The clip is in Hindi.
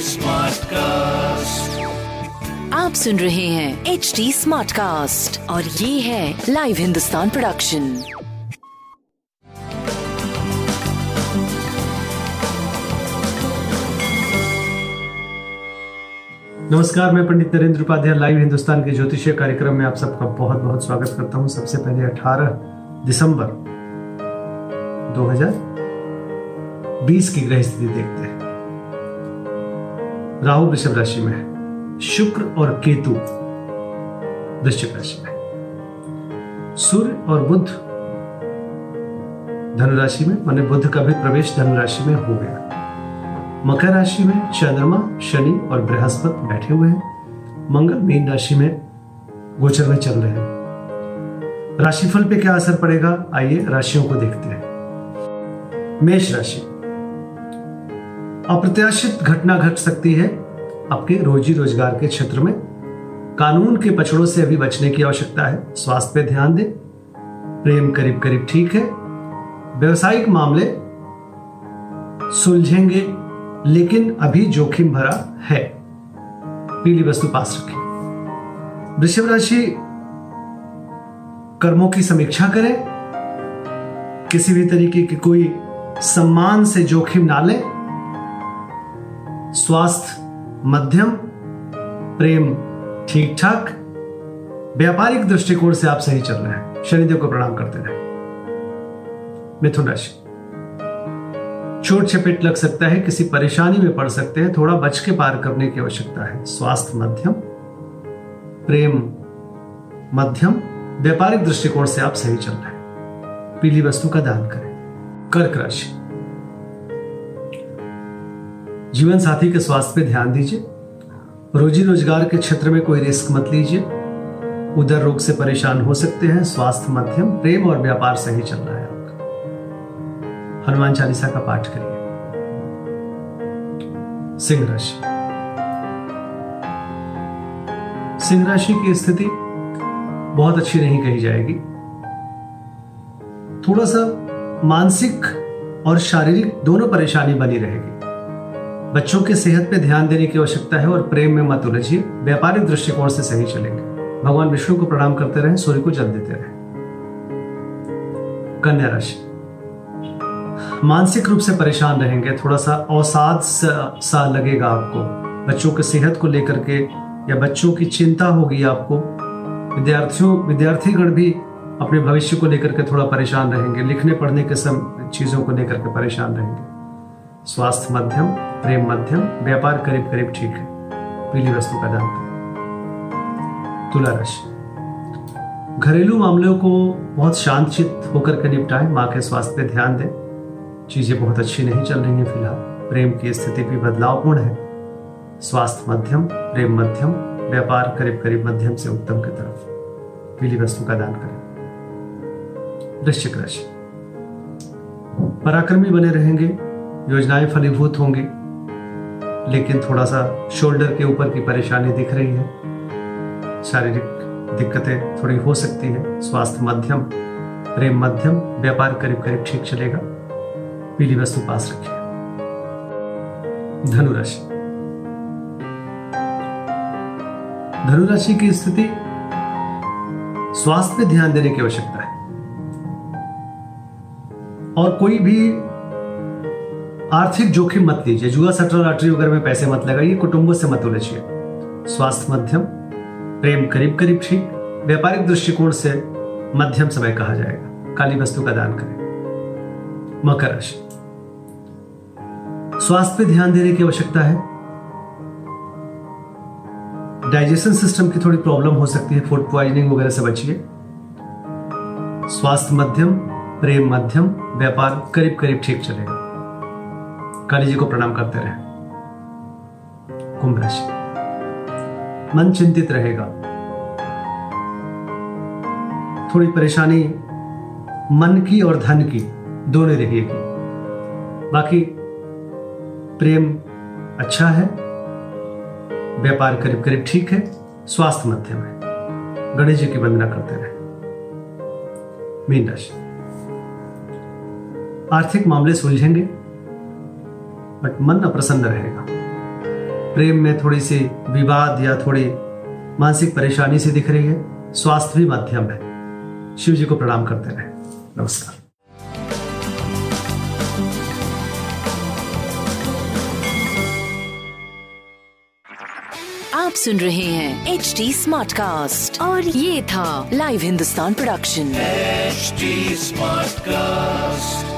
स्मार्ट कास्ट आप सुन रहे हैं एच डी स्मार्ट कास्ट और ये है लाइव हिंदुस्तान प्रोडक्शन नमस्कार मैं पंडित नरेंद्र उपाध्याय लाइव हिंदुस्तान के ज्योतिषीय कार्यक्रम में आप सबका बहुत बहुत स्वागत करता हूँ। सबसे पहले 18 दिसंबर 2020 की ग्रह स्थिति देखते हैं। राहु वृषभ राशि में शुक्र और केतु वृश्चिक राशि में सूर्य और बुद्ध धनुराशि में, माने बुद्ध का भी प्रवेश धनुराशि में हो गया। मकर राशि में चंद्रमा, शनि और बृहस्पति बैठे हुए हैं। मंगल मीन राशि में गोचर में चल रहे हैं। राशिफल पे क्या असर पड़ेगा? आइए राशियों को देखते हैं। मेष राशि। अप्रत्याशित घटना घट सकती है आपके रोजी रोज़गार के क्षेत्र में। कानून के पछड़ों से अभी बचने की आवश्यकता है। स्वास्थ्य पे ध्यान दें। प्रेम करीब करीब ठीक है। व्यवसायिक मामले सुलझेंगे, लेकिन अभी जोखिम भरा है। पीली वस्तु पास रखें। वृषभ राशि कर्मों की समीक्षा करें। किसी भी तरीके की कोई सम्मान से जोखिम ना लें। स्वास्थ्य, मध्यम, प्रेम ठीक ठाक व्यापारिक दृष्टिकोण से आप सही चल रहे हैं। शनिदेव को प्रणाम करते रहे। मिथुन राशि। छोट चपेट लग सकता है, किसी परेशानी में पड़ सकते हैं, थोड़ा बच के पार करने की आवश्यकता है। स्वास्थ्य, मध्यम, प्रेम, मध्यम, व्यापारिक दृष्टिकोण से आप सही चल रहे हैं। पीली वस्तु का दान करें। कर्क राशि। जीवन साथी के स्वास्थ्य पे ध्यान दीजिए। रोजी रोज़गार के क्षेत्र में कोई रिस्क मत लीजिए। उधर रोग से परेशान हो सकते हैं, स्वास्थ्य मध्यम, प्रेम और व्यापार सही चल रहा है आपका। हनुमान चालीसा का पाठ करिए। सिंह राशि। सिंह राशि की स्थिति बहुत अच्छी नहीं कही जाएगी। थोड़ा सा मानसिक और शारीरिक दोनों परेशानी बनी रहेगी। बच्चों के सेहत पे ध्यान देने की आवश्यकता है और प्रेम में मत उलझिए। व्यापारिक दृष्टिकोण से सही चलेंगे। भगवान विष्णु को प्रणाम करते रहें, सूर्य को जल देते रहें। कन्या राशि। मानसिक रूप से परेशान रहेंगे थोड़ा सा अवसाद सा लगेगा आपको। बच्चों के सेहत को लेकर के या बच्चों की चिंता होगी आपको। विद्यार्थियों, विद्यार्थीगण भी अपने भविष्य को लेकर के थोड़ा परेशान रहेंगे। लिखने, पढ़ने के सब चीज़ों को लेकर के परेशान रहेंगे। स्वास्थ्य मध्यम, प्रेम मध्यम, व्यापार करीब करीब ठीक है। पीली वस्तु का दान। तुला राशि। घरेलू मामलों को बहुत शांतचित होकर के निपटाएँ। माँ के स्वास्थ्य पे ध्यान दें। चीज़ें बहुत अच्छी नहीं चल रही हैं फ़िलहाल। प्रेम की स्थिति भी बदलावपूर्ण है। स्वास्थ्य मध्यम, प्रेम मध्यम, व्यापार करीब करीब मध्यम से उत्तम की तरफ़। पीली वस्तु का दान करें। वृश्चिक राशि। पराक्रमी बने रहेंगे। योजनाएँ फलीभूत होंगी, लेकिन थोड़ा सा शोल्डर के ऊपर की परेशानी दिख रही है। शारीरिक दिक्कतें थोड़ी हो सकती है। स्वास्थ्य मध्यम, प्रेम मध्यम, व्यापार करीब करीब ठीक चलेगा। पीली वस्तु पास रखिए। धनुराशि। धनुराशि की स्थिति, स्वास्थ्य पे ध्यान देने की आवश्यकता है। और कोई भी आर्थिक जोखिम मत लीजिए। जुआ सट्टा लॉटरी वगैरह में पैसे मत लगाइए, कुटुंबों से मत उलझिए। स्वास्थ्य मध्यम, प्रेम करीब करीब ठीक, व्यापारिक दृष्टिकोण से मध्यम समय कहा जाएगा। काली वस्तु का दान करें। मकर राशि। स्वास्थ्य पे ध्यान देने की आवश्यकता है। डाइजेशन सिस्टम की थोड़ी प्रॉब्लम हो सकती है, फ़ूड प्वाइजनिंग वगैरह से बचिए। स्वास्थ्य मध्यम, प्रेम मध्यम, व्यापार करीब करीब ठीक चलेगा। काली जी को प्रणाम करते रहे। कुंभ राशि। मन चिंतित रहेगा। थोड़ी परेशानी मन की और धन की दोनों रहेगी। बाकी प्रेम अच्छा है। व्यापार करीब करीब ठीक है। स्वास्थ्य मध्यम है। गणेश जी की वंदना करते रहे। मीन राशि। आर्थिक मामले सुलझेंगे। बट मन अप्रसन्न रहेगा। प्रेम में थोड़ी सी विवाद या थोड़ी मानसिक परेशानी से दिख रही है। स्वास्थ्य भी मध्यम है। शिव जी को प्रणाम करते रहे। नमस्कार। आप सुन रहे हैं एच डी स्मार्ट कास्ट और ये था live Hindustan production smart Smartcast.